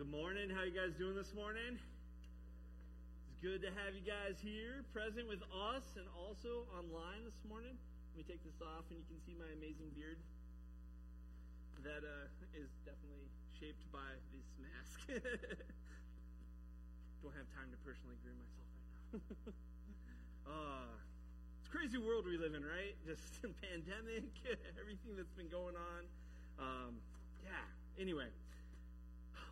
good morning. How you guys doing this morning? It's good to have you guys here, present with us, and also online this morning. Let me take this off, and you can see my amazing beard. That uh, is definitely shaped by this mask. Don't have time to personally groom myself right now. uh, it's crazy world we live in, right? Just pandemic, everything that's been going on. Um, yeah. Anyway.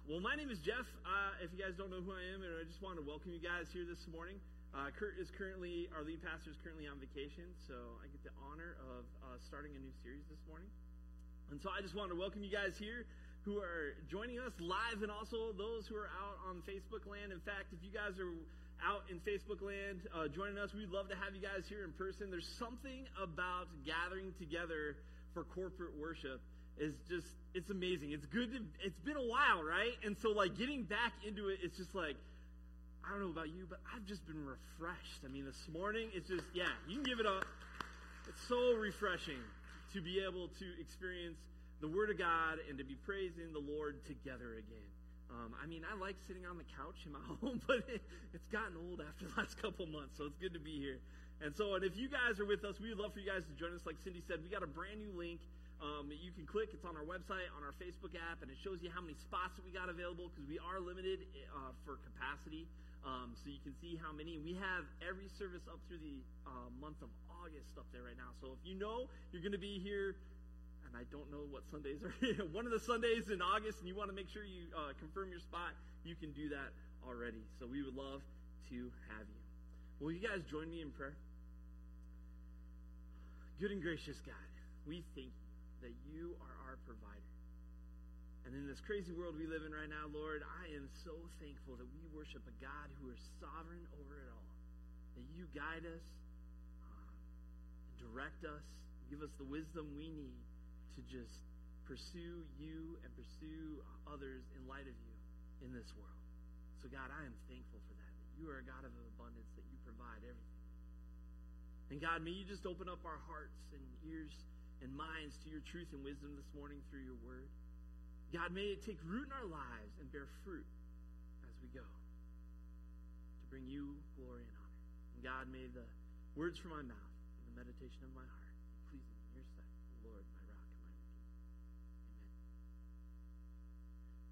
Well, my name is Jeff. Uh, if you guys don't know who I am, and I just want to welcome you guys here this morning. Uh, Kurt is currently, our lead pastor is currently on vacation, so I get the honor of uh, starting a new series this morning. And so I just want to welcome you guys here who are joining us live and also those who are out on Facebook land. In fact, if you guys are out in Facebook land uh, joining us, we'd love to have you guys here in person. There's something about gathering together for corporate worship is just it's amazing. It's good to it's been a while, right? And so like getting back into it, it's just like I don't know about you, but I've just been refreshed. I mean, this morning it's just yeah, you can give it up. It's so refreshing to be able to experience the Word of God and to be praising the Lord together again. Um, I mean, I like sitting on the couch in my home, but it, it's gotten old after the last couple months, so it's good to be here. And so, and if you guys are with us, we would love for you guys to join us. Like Cindy said, we got a brand new link um, you can click. It's on our website, on our Facebook app, and it shows you how many spots that we got available because we are limited uh, for capacity. Um, so you can see how many. We have every service up through the uh, month of August up there right now. So if you know you're going to be here, and I don't know what Sundays are, one of the Sundays in August, and you want to make sure you uh, confirm your spot, you can do that already. So we would love to have you. Will you guys join me in prayer? Good and gracious God, we thank you that you are our provider. And in this crazy world we live in right now, Lord, I am so thankful that we worship a God who is sovereign over it all. That you guide us, uh, direct us, give us the wisdom we need to just pursue you and pursue others in light of you in this world. So, God, I am thankful for that. That you are a God of abundance, that you provide everything. And God, may you just open up our hearts and ears and minds to your truth and wisdom this morning through your word. God, may it take root in our lives and bear fruit as we go to bring you glory and honor. And God, may the words from my mouth and the meditation of my heart be pleasing in your sight, Lord, my rock and my.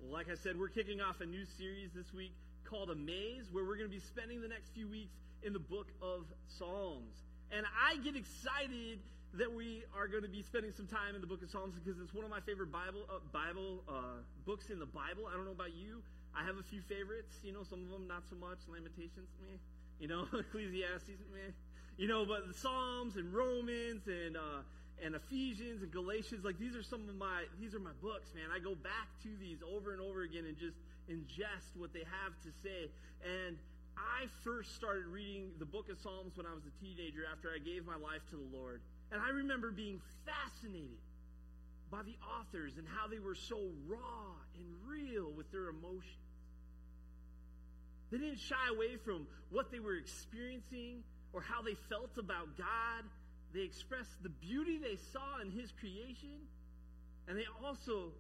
Amen. Like I said, we're kicking off a new series this week called Amazed, where we're going to be spending the next few weeks in the book of Psalms. And I get excited that we are going to be spending some time in the book of Psalms because it's one of my favorite Bible uh, Bible uh, books in the Bible. I don't know about you. I have a few favorites. You know, some of them not so much. Lamentations, meh. You know, Ecclesiastes, meh. You know, but the Psalms and Romans and uh, and Ephesians and Galatians, like these are some of my these are my books, man. I go back to these over and over again and just ingest what they have to say. And I first started reading the book of Psalms when I was a teenager after I gave my life to the Lord. And I remember being fascinated by the authors and how they were so raw and real with their emotions. They didn't shy away from what they were experiencing or how they felt about God. They expressed the beauty they saw in His creation, and they also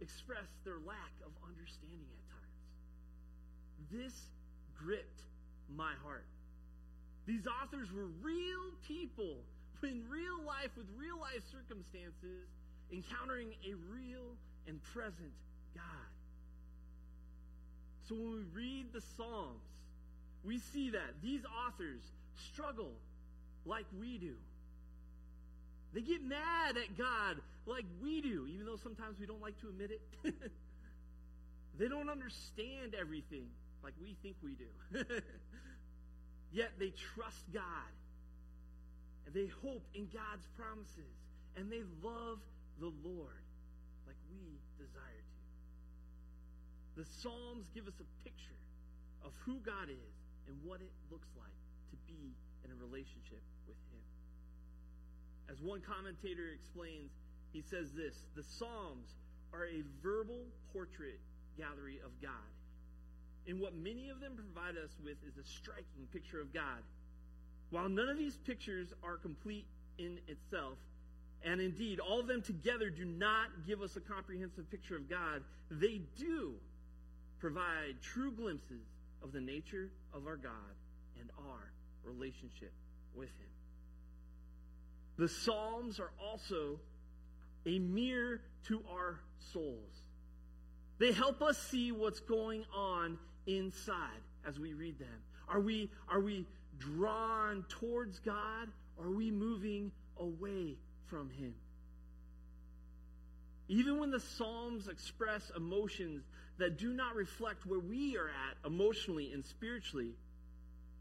expressed their lack of understanding at times. This gripped my heart. These authors were real people in real life with real life circumstances, encountering a real and present God. So when we read the Psalms, we see that these authors struggle like we do. They get mad at God like we do, even though sometimes we don't like to admit it. they don't understand everything like we think we do. Yet they trust God they hope in God's promises. And they love the Lord like we desire to. The Psalms give us a picture of who God is and what it looks like to be in a relationship with Him. As one commentator explains, he says this The Psalms are a verbal portrait gallery of God. And what many of them provide us with is a striking picture of God while none of these pictures are complete in itself, and indeed all of them together do not give us a comprehensive picture of God, they do provide true glimpses of the nature of our God and our relationship with Him. The Psalms are also a mirror to our souls. They help us see what's going on inside as we read them. Are we, are we drawn towards God are we moving away from Him? Even when the Psalms express emotions that do not reflect where we are at emotionally and spiritually,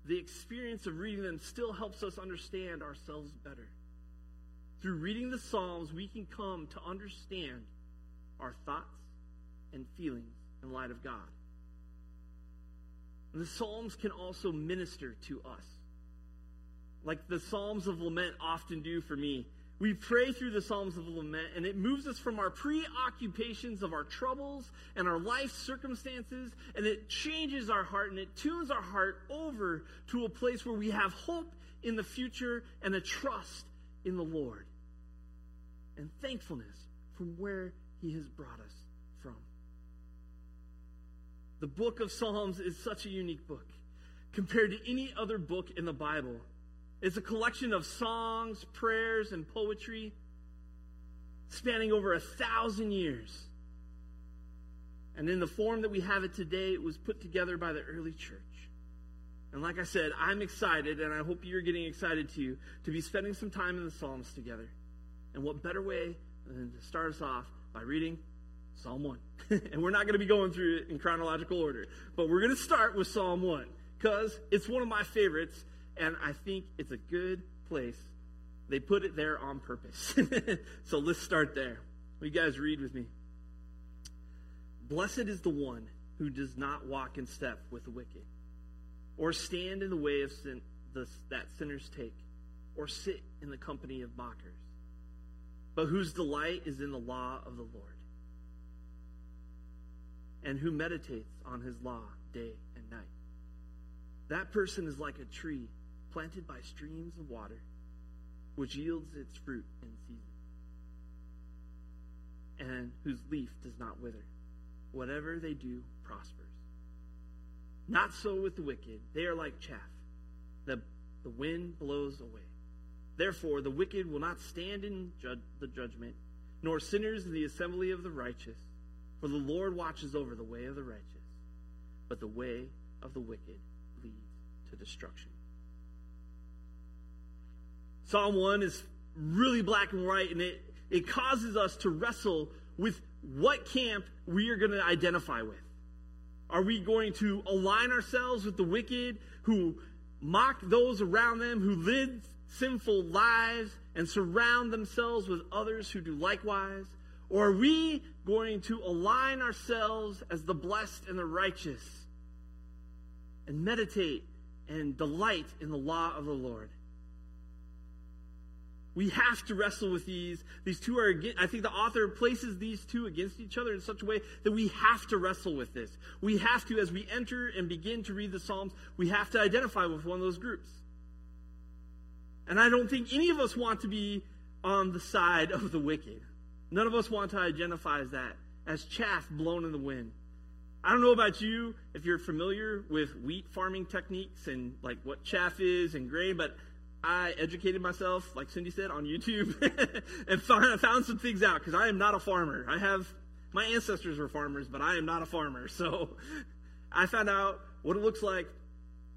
the experience of reading them still helps us understand ourselves better. Through reading the Psalms, we can come to understand our thoughts and feelings in light of God. The Psalms can also minister to us. Like the Psalms of Lament often do for me. We pray through the Psalms of Lament, and it moves us from our preoccupations of our troubles and our life circumstances, and it changes our heart and it tunes our heart over to a place where we have hope in the future and a trust in the Lord and thankfulness from where He has brought us. The book of Psalms is such a unique book compared to any other book in the Bible. It's a collection of songs, prayers, and poetry spanning over a thousand years. And in the form that we have it today, it was put together by the early church. And like I said, I'm excited, and I hope you're getting excited too, to be spending some time in the Psalms together. And what better way than to start us off by reading Psalm 1. and we're not going to be going through it in chronological order, but we're going to start with Psalm 1 because it's one of my favorites, and I think it's a good place. They put it there on purpose. so let's start there. Will You guys read with me. Blessed is the one who does not walk in step with the wicked, or stand in the way of sin, the, that sinners take, or sit in the company of mockers, but whose delight is in the law of the Lord and who meditates on his law day and night. That person is like a tree planted by streams of water, which yields its fruit in season, and whose leaf does not wither. Whatever they do prospers. Not so with the wicked. They are like chaff that the wind blows away. Therefore, the wicked will not stand in the judgment, nor sinners in the assembly of the righteous. For the Lord watches over the way of the righteous, but the way of the wicked leads to destruction. Psalm 1 is really black and white, and it, it causes us to wrestle with what camp we are going to identify with. Are we going to align ourselves with the wicked who mock those around them, who live sinful lives and surround themselves with others who do likewise? Or are we going to align ourselves as the blessed and the righteous and meditate and delight in the law of the Lord? We have to wrestle with these. These two are, I think the author places these two against each other in such a way that we have to wrestle with this. We have to, as we enter and begin to read the Psalms, we have to identify with one of those groups. And I don't think any of us want to be on the side of the wicked. None of us want to identify as that, as chaff blown in the wind. I don't know about you if you're familiar with wheat farming techniques and like what chaff is and grain, but I educated myself, like Cindy said, on YouTube and found, found some things out because I am not a farmer. I have my ancestors were farmers, but I am not a farmer. So I found out what it looks like,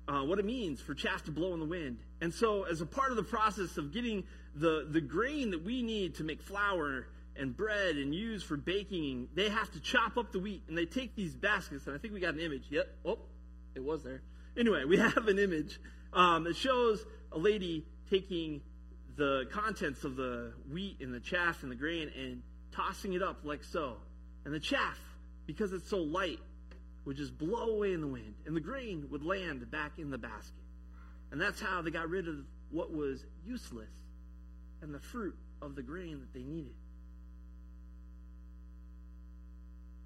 uh, what it means for chaff to blow in the wind. And so, as a part of the process of getting the, the grain that we need to make flour and bread and use for baking. They have to chop up the wheat and they take these baskets. And I think we got an image. Yep. Oh, it was there. Anyway, we have an image um, that shows a lady taking the contents of the wheat and the chaff and the grain and tossing it up like so. And the chaff, because it's so light, would just blow away in the wind. And the grain would land back in the basket. And that's how they got rid of what was useless and the fruit of the grain that they needed.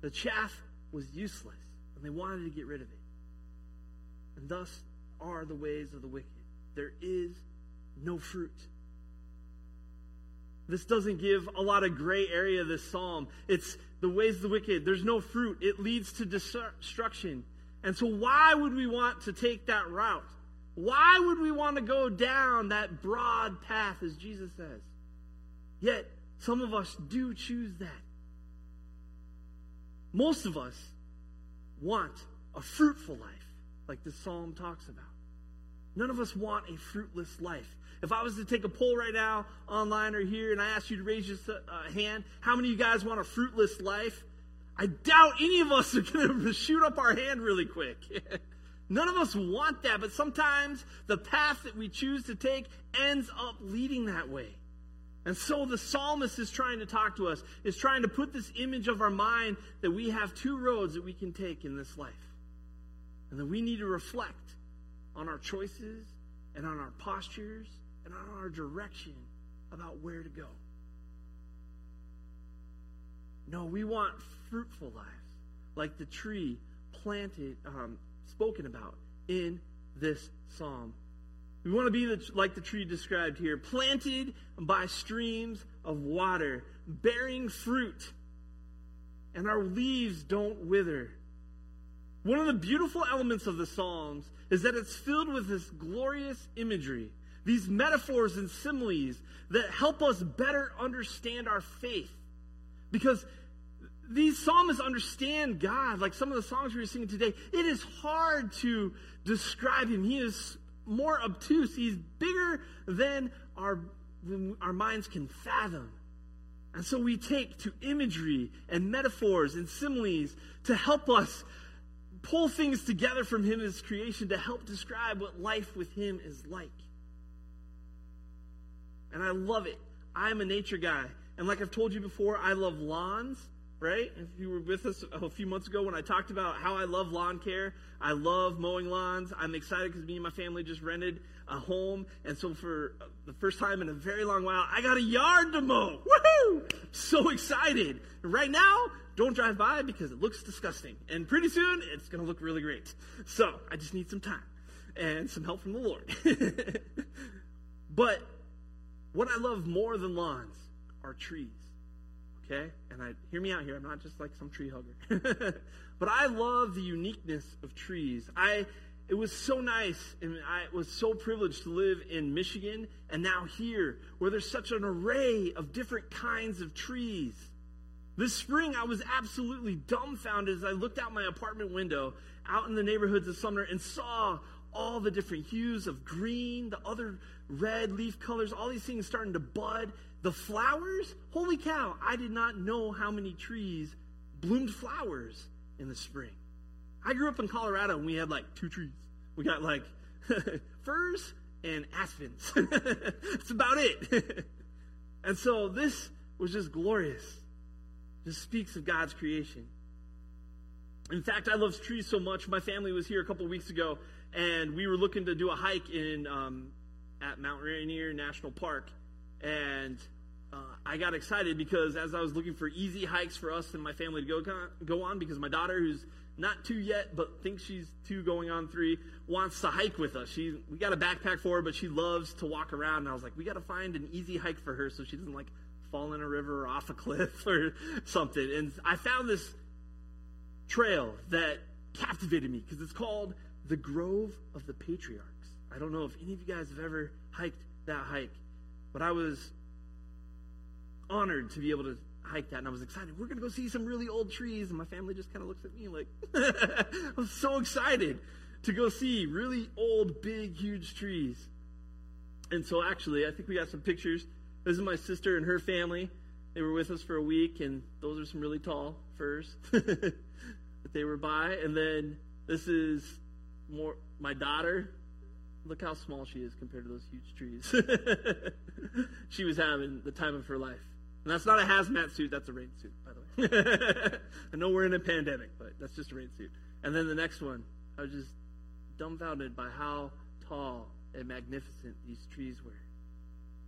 The chaff was useless, and they wanted to get rid of it. And thus are the ways of the wicked. There is no fruit. This doesn't give a lot of gray area, this psalm. It's the ways of the wicked. There's no fruit. It leads to destruction. And so, why would we want to take that route? Why would we want to go down that broad path, as Jesus says? Yet, some of us do choose that. Most of us want a fruitful life, like this psalm talks about. None of us want a fruitless life. If I was to take a poll right now, online or here, and I asked you to raise your uh, hand, how many of you guys want a fruitless life? I doubt any of us are going to shoot up our hand really quick. None of us want that, but sometimes the path that we choose to take ends up leading that way. And so the psalmist is trying to talk to us, is trying to put this image of our mind that we have two roads that we can take in this life. And that we need to reflect on our choices and on our postures and on our direction about where to go. No, we want fruitful lives, like the tree planted, um, spoken about in this psalm. We want to be like the tree described here, planted by streams of water, bearing fruit, and our leaves don't wither. One of the beautiful elements of the Psalms is that it's filled with this glorious imagery, these metaphors and similes that help us better understand our faith. Because these psalmists understand God, like some of the songs we were singing today. It is hard to describe him. He is more obtuse. He's bigger than our, our minds can fathom. And so we take to imagery and metaphors and similes to help us pull things together from him as creation to help describe what life with him is like. And I love it. I'm a nature guy. And like I've told you before, I love lawns right? If you were with us a few months ago when I talked about how I love lawn care, I love mowing lawns. I'm excited because me and my family just rented a home, and so for the first time in a very long while, I got a yard to mow. Woohoo! So excited! Right now, don't drive by because it looks disgusting, and pretty soon it's going to look really great. So I just need some time and some help from the Lord. but what I love more than lawns are trees. Okay? And I hear me out here. I'm not just like some tree hugger. but I love the uniqueness of trees. I it was so nice and I was so privileged to live in Michigan and now here where there's such an array of different kinds of trees. This spring I was absolutely dumbfounded as I looked out my apartment window out in the neighborhoods of Sumner and saw all the different hues of green, the other red leaf colors, all these things starting to bud. The flowers, holy cow, I did not know how many trees bloomed flowers in the spring. I grew up in Colorado and we had like two trees. We got like firs and aspens. That's about it. and so this was just glorious. Just speaks of God's creation. In fact, I love trees so much. My family was here a couple weeks ago, and we were looking to do a hike in um, at Mount Rainier National Park, and uh, I got excited because as I was looking for easy hikes for us and my family to go go on, because my daughter, who's not two yet but thinks she's two going on three, wants to hike with us. She we got a backpack for her, but she loves to walk around. And I was like, we got to find an easy hike for her so she doesn't like fall in a river or off a cliff or something. And I found this trail that captivated me because it's called the Grove of the Patriarchs. I don't know if any of you guys have ever hiked that hike, but I was honored to be able to hike that, and I was excited. We're going to go see some really old trees, and my family just kind of looks at me like, I was so excited to go see really old, big, huge trees. And so, actually, I think we got some pictures. This is my sister and her family. They were with us for a week, and those are some really tall firs that they were by. And then this is more my daughter Look how small she is compared to those huge trees. she was having the time of her life. And that's not a hazmat suit, that's a rain suit, by the way. I know we're in a pandemic, but that's just a rain suit. And then the next one, I was just dumbfounded by how tall and magnificent these trees were.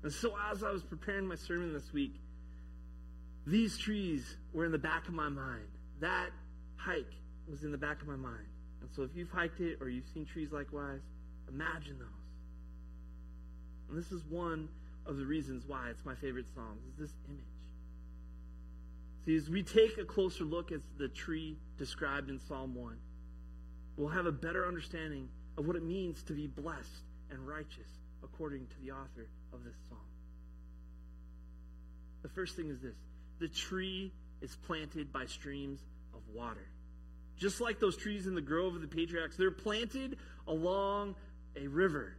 And so as I was preparing my sermon this week, these trees were in the back of my mind. That hike was in the back of my mind. And so if you've hiked it or you've seen trees likewise, Imagine those. And this is one of the reasons why it's my favorite Psalms, is this image. See, as we take a closer look at the tree described in Psalm 1, we'll have a better understanding of what it means to be blessed and righteous according to the author of this psalm. The first thing is this the tree is planted by streams of water. Just like those trees in the grove of the patriarchs, they're planted along a river.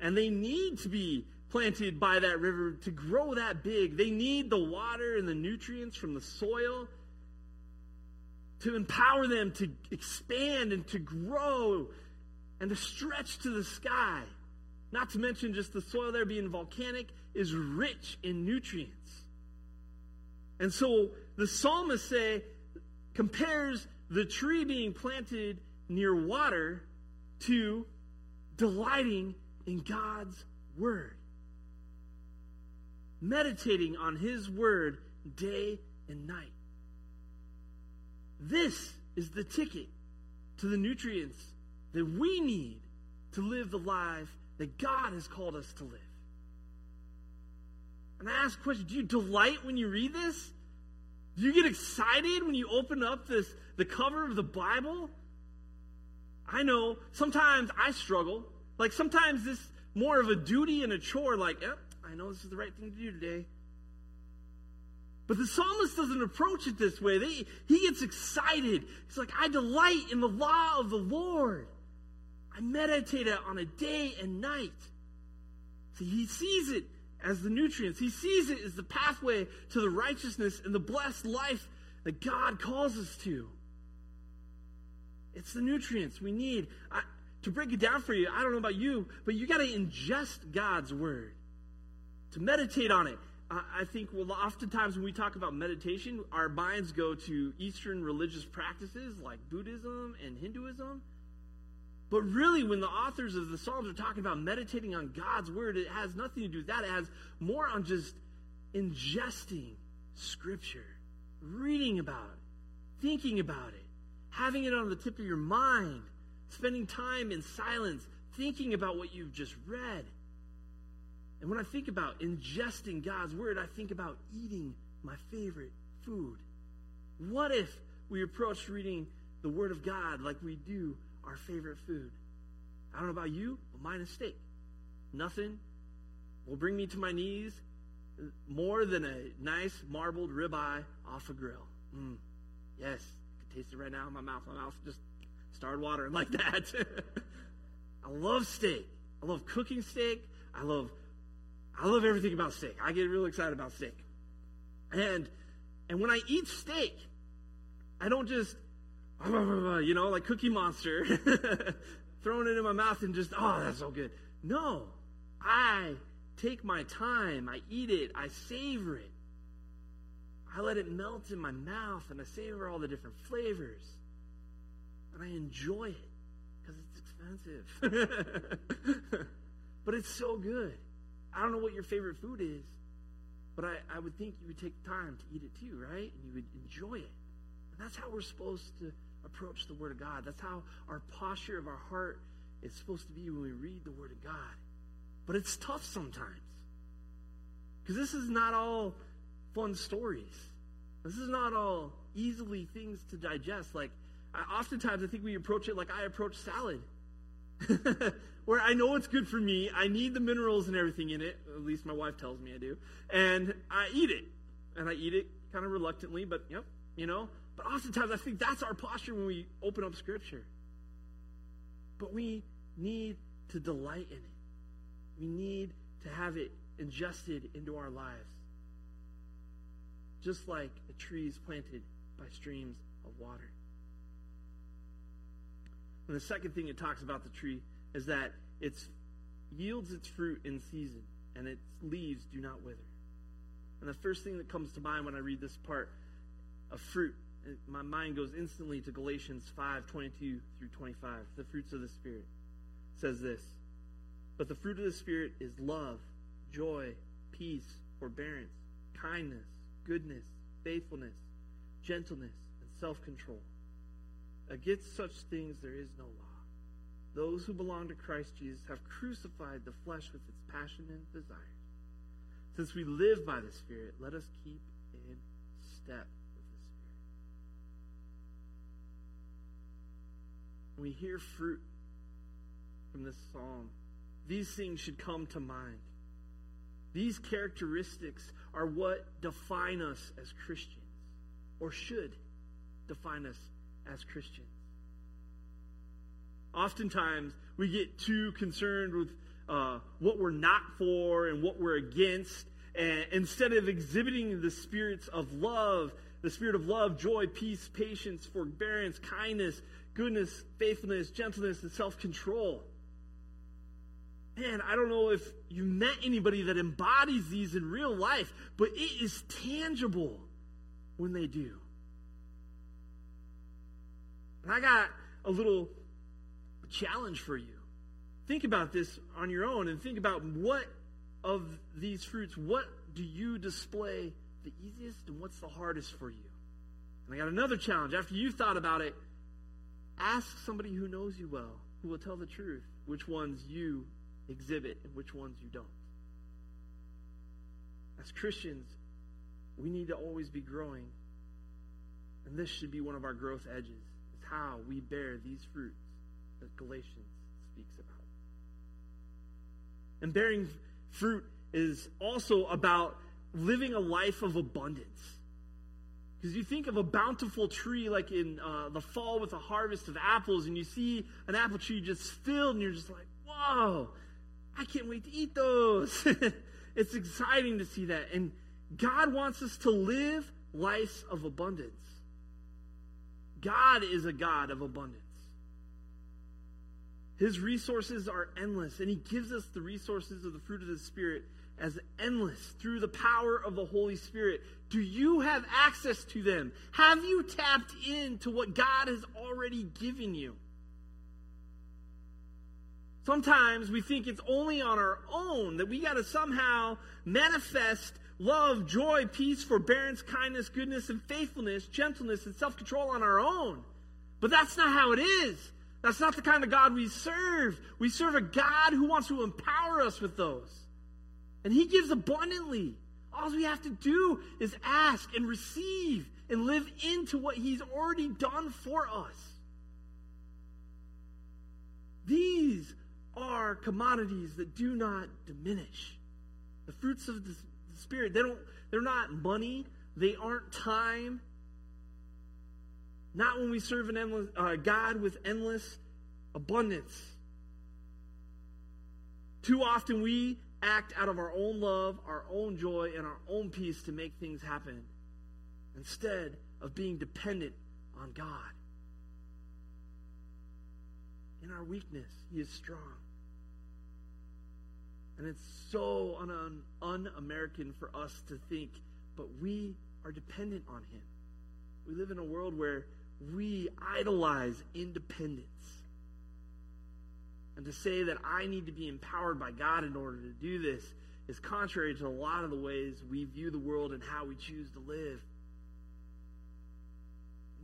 And they need to be planted by that river to grow that big. They need the water and the nutrients from the soil to empower them to expand and to grow and to stretch to the sky. Not to mention just the soil there being volcanic is rich in nutrients. And so the psalmist say compares the tree being planted near water to delighting in God's word. Meditating on his word day and night. This is the ticket to the nutrients that we need to live the life that God has called us to live. And I ask question do you delight when you read this? Do you get excited when you open up this the cover of the Bible? I know sometimes I struggle. Like sometimes this more of a duty and a chore, like, yep, I know this is the right thing to do today. But the psalmist doesn't approach it this way. They, he gets excited. He's like, I delight in the law of the Lord. I meditate on it day and night. See, he sees it as the nutrients. He sees it as the pathway to the righteousness and the blessed life that God calls us to. It's the nutrients we need. I, to break it down for you, I don't know about you, but you got to ingest God's word, to meditate on it. I think well, oftentimes when we talk about meditation, our minds go to Eastern religious practices like Buddhism and Hinduism. But really, when the authors of the Psalms are talking about meditating on God's word, it has nothing to do with that. It has more on just ingesting Scripture, reading about it, thinking about it, having it on the tip of your mind, spending time in silence, thinking about what you've just read. And when I think about ingesting God's word, I think about eating my favorite food. What if we approach reading the word of God like we do our favorite food? I don't know about you, but mine is steak. Nothing will bring me to my knees more than a nice marbled ribeye off a grill. Mm. Yes, right now in my mouth. My mouth just started watering like that. I love steak. I love cooking steak. I love I love everything about steak. I get real excited about steak. And and when I eat steak, I don't just you know, like Cookie Monster, throwing it in my mouth and just, oh, that's so good. No. I take my time, I eat it, I savor it. I let it melt in my mouth and I savor all the different flavors. And I enjoy it because it's expensive. but it's so good. I don't know what your favorite food is, but I, I would think you would take time to eat it too, right? And you would enjoy it. And that's how we're supposed to approach the Word of God. That's how our posture of our heart is supposed to be when we read the Word of God. But it's tough sometimes. Because this is not all fun stories. This is not all easily things to digest. Like, I, oftentimes I think we approach it like I approach salad. where I know it's good for me. I need the minerals and everything in it. At least my wife tells me I do. And I eat it. And I eat it kind of reluctantly, but yep, you know. But oftentimes I think that's our posture when we open up Scripture. But we need to delight in it. We need to have it ingested into our lives. Just like a tree is planted by streams of water. And the second thing it talks about the tree is that it yields its fruit in season, and its leaves do not wither. And the first thing that comes to mind when I read this part of fruit, my mind goes instantly to Galatians 5 22 through 25. The fruits of the Spirit it says this But the fruit of the Spirit is love, joy, peace, forbearance, kindness, goodness, faithfulness, gentleness, and self control. Against such things there is no law. Those who belong to Christ Jesus have crucified the flesh with its passion and desires. Since we live by the Spirit, let us keep in step with the Spirit. We hear fruit from this psalm, these things should come to mind. These characteristics are what define us as Christians, or should define us as Christians. Oftentimes, we get too concerned with uh, what we're not for and what we're against, and instead of exhibiting the spirits of love, the spirit of love, joy, peace, patience, forbearance, kindness, goodness, faithfulness, gentleness, and self control man, I don't know if you met anybody that embodies these in real life, but it is tangible when they do. And I got a little challenge for you. Think about this on your own and think about what of these fruits, what do you display the easiest and what's the hardest for you? And I got another challenge. After you've thought about it, ask somebody who knows you well, who will tell the truth, which ones you exhibit and which ones you don't. As Christians, we need to always be growing. And this should be one of our growth edges, is how we bear these fruits that Galatians speaks about. And bearing fruit is also about living a life of abundance. Because you think of a bountiful tree like in uh, the fall with a harvest of apples, and you see an apple tree just filled, and you're just like, whoa, can't wait to eat those. it's exciting to see that. And God wants us to live lives of abundance. God is a God of abundance. His resources are endless, and He gives us the resources of the fruit of the Spirit as endless through the power of the Holy Spirit. Do you have access to them? Have you tapped into what God has already given you? Sometimes we think it's only on our own that we got to somehow manifest love, joy, peace, forbearance, kindness, goodness, and faithfulness, gentleness, and self control on our own. But that's not how it is. That's not the kind of God we serve. We serve a God who wants to empower us with those. And He gives abundantly. All we have to do is ask and receive and live into what He's already done for us. These are commodities that do not diminish. The fruits of the Spirit, they don't, they're not money, they aren't time. Not when we serve an endless, uh, God with endless abundance. Too often we act out of our own love, our own joy, and our own peace to make things happen instead of being dependent on God. In our weakness, He is strong. And it's so un American for us to think, but we are dependent on Him. We live in a world where we idolize independence. And to say that I need to be empowered by God in order to do this is contrary to a lot of the ways we view the world and how we choose to live.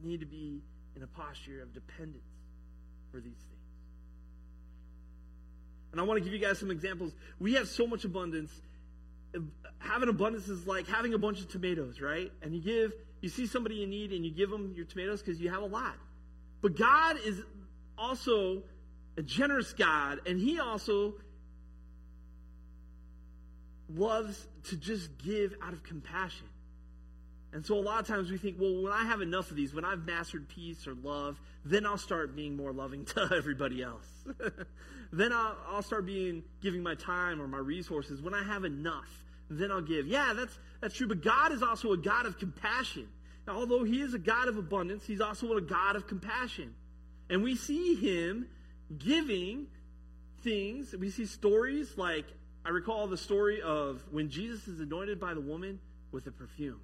We need to be in a posture of dependence for these things. And I want to give you guys some examples. We have so much abundance. Having abundance is like having a bunch of tomatoes, right? And you give, you see somebody in need and you give them your tomatoes because you have a lot. But God is also a generous God, and He also loves to just give out of compassion. And so a lot of times we think, well, when I have enough of these, when I've mastered peace or love, then I'll start being more loving to everybody else. then I'll, I'll start being giving my time or my resources. When I have enough, then I'll give. Yeah, that's that's true. But God is also a God of compassion. Now, although He is a God of abundance, He's also a God of compassion. And we see Him giving things. We see stories like I recall the story of when Jesus is anointed by the woman with a perfume.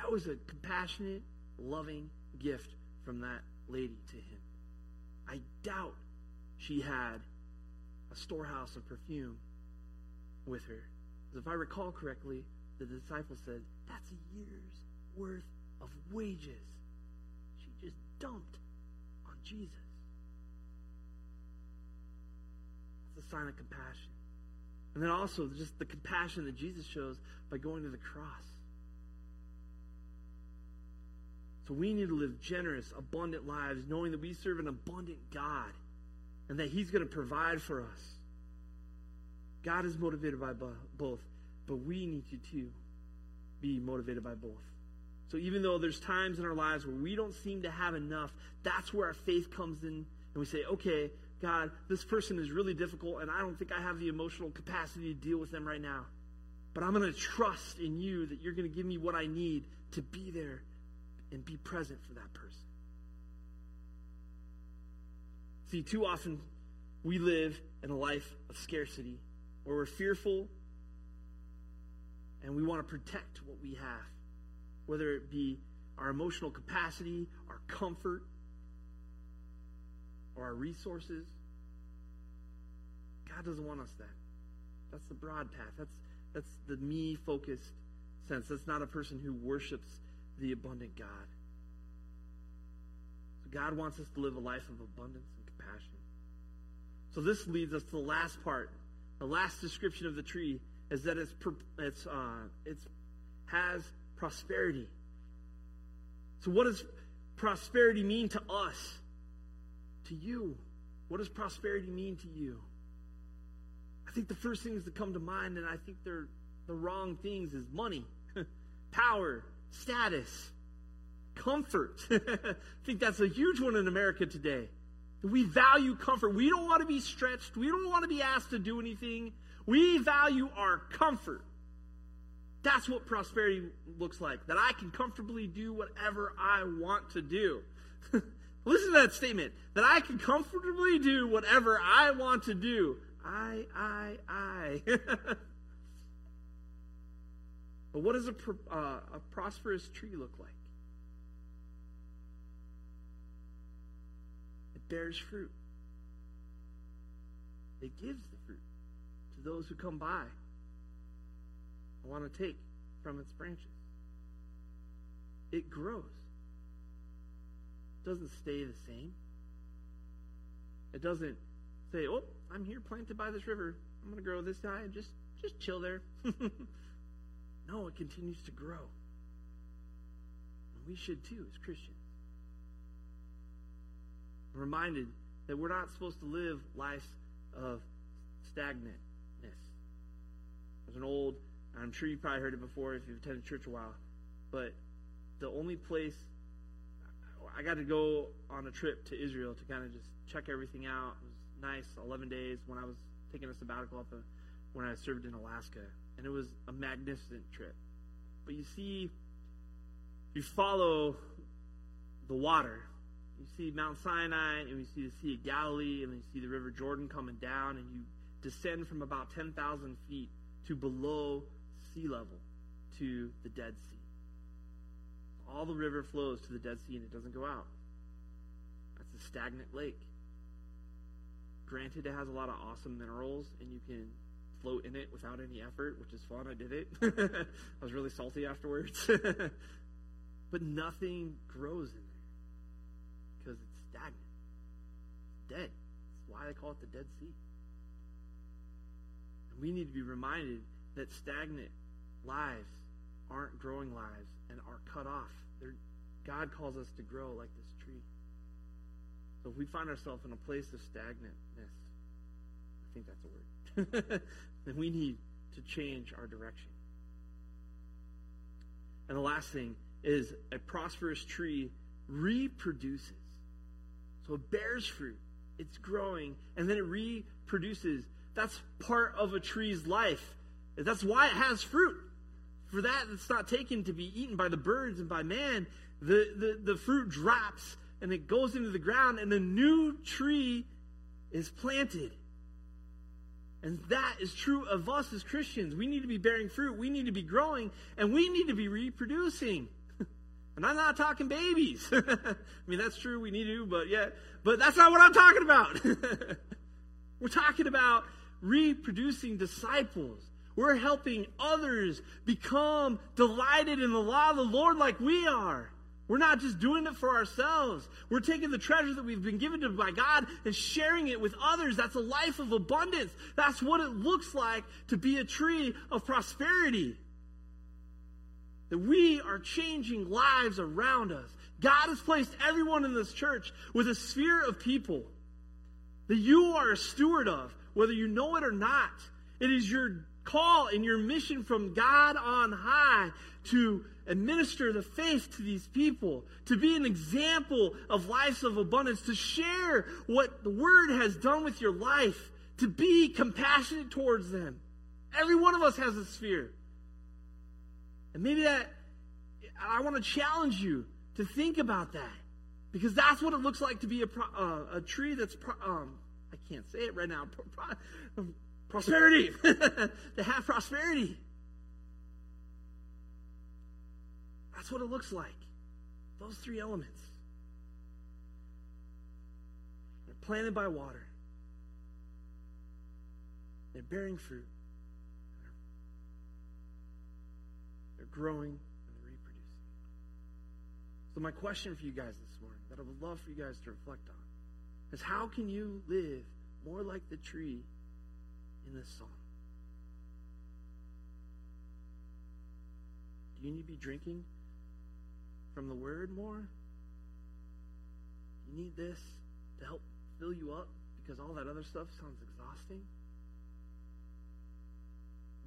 That was a compassionate, loving gift from that lady to him. I doubt she had a storehouse of perfume with her. If I recall correctly, the disciple said, That's a year's worth of wages. She just dumped on Jesus. It's a sign of compassion. And then also just the compassion that Jesus shows by going to the cross So we need to live generous, abundant lives, knowing that we serve an abundant God and that He's going to provide for us. God is motivated by both, but we need to too be motivated by both. So even though there's times in our lives where we don't seem to have enough, that's where our faith comes in and we say, okay, God, this person is really difficult and I don't think I have the emotional capacity to deal with them right now. But I'm going to trust in you that you're going to give me what I need to be there and be present for that person. See, too often we live in a life of scarcity where we're fearful and we want to protect what we have, whether it be our emotional capacity, our comfort, or our resources. God doesn't want us that. That's the broad path. That's that's the me focused sense. That's not a person who worships the abundant God. So God wants us to live a life of abundance and compassion. So this leads us to the last part. The last description of the tree is that it's it's uh, it's has prosperity. So what does prosperity mean to us? To you? What does prosperity mean to you? I think the first things that come to mind, and I think they're the wrong things, is money, power, status, comfort. I think that's a huge one in America today. We value comfort. We don't want to be stretched. We don't want to be asked to do anything. We value our comfort. That's what prosperity looks like. That I can comfortably do whatever I want to do. Listen to that statement. That I can comfortably do whatever I want to do. I, I, I. but what does a, uh, a prosperous tree look like? It bears fruit. It gives the fruit to those who come by and want to take from its branches. It grows. It doesn't stay the same. It doesn't say, "Oh, I'm here planted by this river. I'm going to grow this high and just just chill there." no, it continues to grow. And we should too as Christians. I'm reminded that we're not supposed to live lives of stagnantness. There's an old, I'm sure you've probably heard it before if you've attended church a while, but the only place I got to go on a trip to Israel to kind of just check everything out. It was nice, 11 days when I was taking a sabbatical up uh, when I served in Alaska, and it was a magnificent trip. But you see, you follow the water. You see Mount Sinai, and you see the Sea of Galilee, and you see the River Jordan coming down, and you descend from about 10,000 feet to below sea level to the Dead Sea. All the river flows to the Dead Sea and it doesn't go out. That's a stagnant lake. Granted, it has a lot of awesome minerals, and you can float in it without any effort, which is fun. I did it. I was really salty afterwards. but nothing grows in there because it's stagnant. Dead. That's why they call it the Dead Sea. And we need to be reminded that stagnant lives aren't growing lives and are cut off. They're, God calls us to grow like this tree. So if we find ourselves in a place of stagnantness, I think that's a word, then we need to change our direction. And the last thing is a prosperous tree reproduces. So it bears fruit, it's growing, and then it reproduces. That's part of a tree's life. That's why it has fruit. For that, it's not taken to be eaten by the birds and by man. The, the, the fruit drops and it goes into the ground, and a new tree is planted. And that is true of us as Christians. We need to be bearing fruit, we need to be growing, and we need to be reproducing. and I'm not talking babies. I mean, that's true, we need to, but yeah, but that's not what I'm talking about. We're talking about reproducing disciples. We're helping others become delighted in the law of the Lord like we are. We're not just doing it for ourselves. We're taking the treasure that we've been given to by God and sharing it with others. That's a life of abundance. That's what it looks like to be a tree of prosperity. That we are changing lives around us, God has placed everyone in this church with a sphere of people that you are a steward of, whether you know it or not. It is your call and your mission from God on high to administer the faith to these people, to be an example of lives of abundance, to share what the Word has done with your life, to be compassionate towards them. Every one of us has a sphere. And maybe that, I want to challenge you to think about that. Because that's what it looks like to be a, uh, a tree that's, pro, um, I can't say it right now, pro, pro, prosperity, to have prosperity. That's what it looks like. Those three elements. They're planted by water. They're bearing fruit. They're growing and they're reproducing. So my question for you guys this morning that I would love for you guys to reflect on is how can you live more like the tree in this song? Do you need to be drinking from the Word more? You need this to help fill you up because all that other stuff sounds exhausting?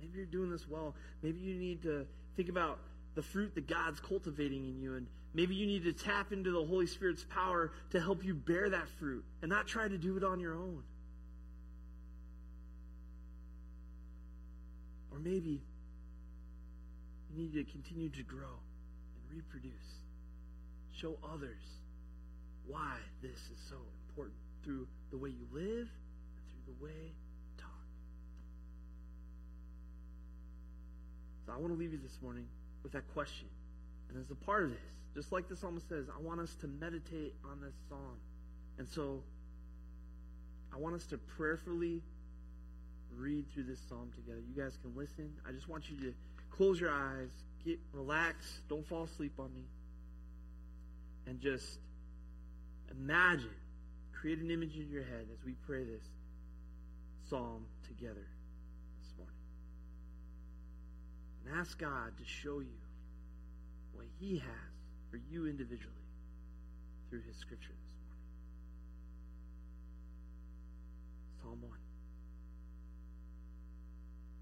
Maybe you're doing this well. Maybe you need to think about the fruit that God's cultivating in you, and maybe you need to tap into the Holy Spirit's power to help you bear that fruit and not try to do it on your own. Or maybe you need to continue to grow and reproduce show others why this is so important through the way you live and through the way you talk. So I want to leave you this morning with that question. And as a part of this, just like the psalmist says, I want us to meditate on this song. And so I want us to prayerfully read through this psalm together. You guys can listen. I just want you to close your eyes, get relax, don't fall asleep on me and just imagine, create an image in your head as we pray this psalm together this morning. And ask God to show you what He has for you individually through His scripture this morning. Psalm 1.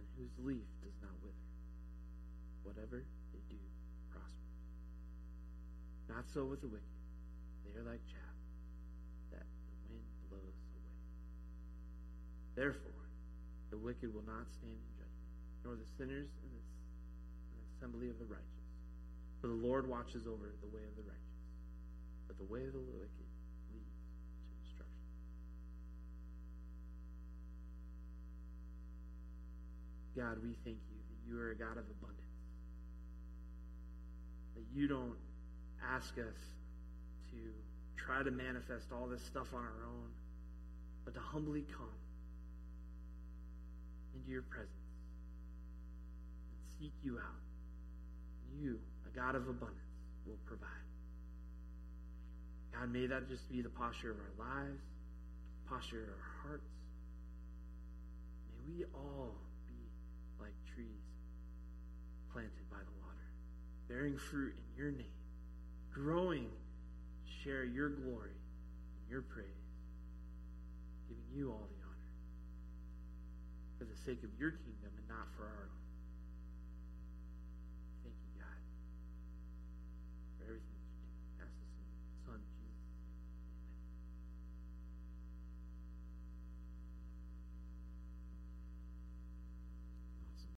and whose leaf does not wither. Whatever they do prospers. not so with the wicked. They are like chaff that the wind blows away. Therefore, the wicked will not stand in judgment, nor the sinners in, in the assembly of the righteous. For the Lord watches over the way of the righteous, but the way of the wicked leads to destruction. God, we thank you that you are a God of abundance. That you don't ask us to try to manifest all this stuff on our own, but to humbly come into your presence and seek you out. You, a God of abundance, will provide. God, may that just be the posture of our lives, posture of our hearts. May we all planted by the water, bearing fruit in your name growing, share your glory and your praise, giving you all the honor for the sake of your kingdom and not for our own.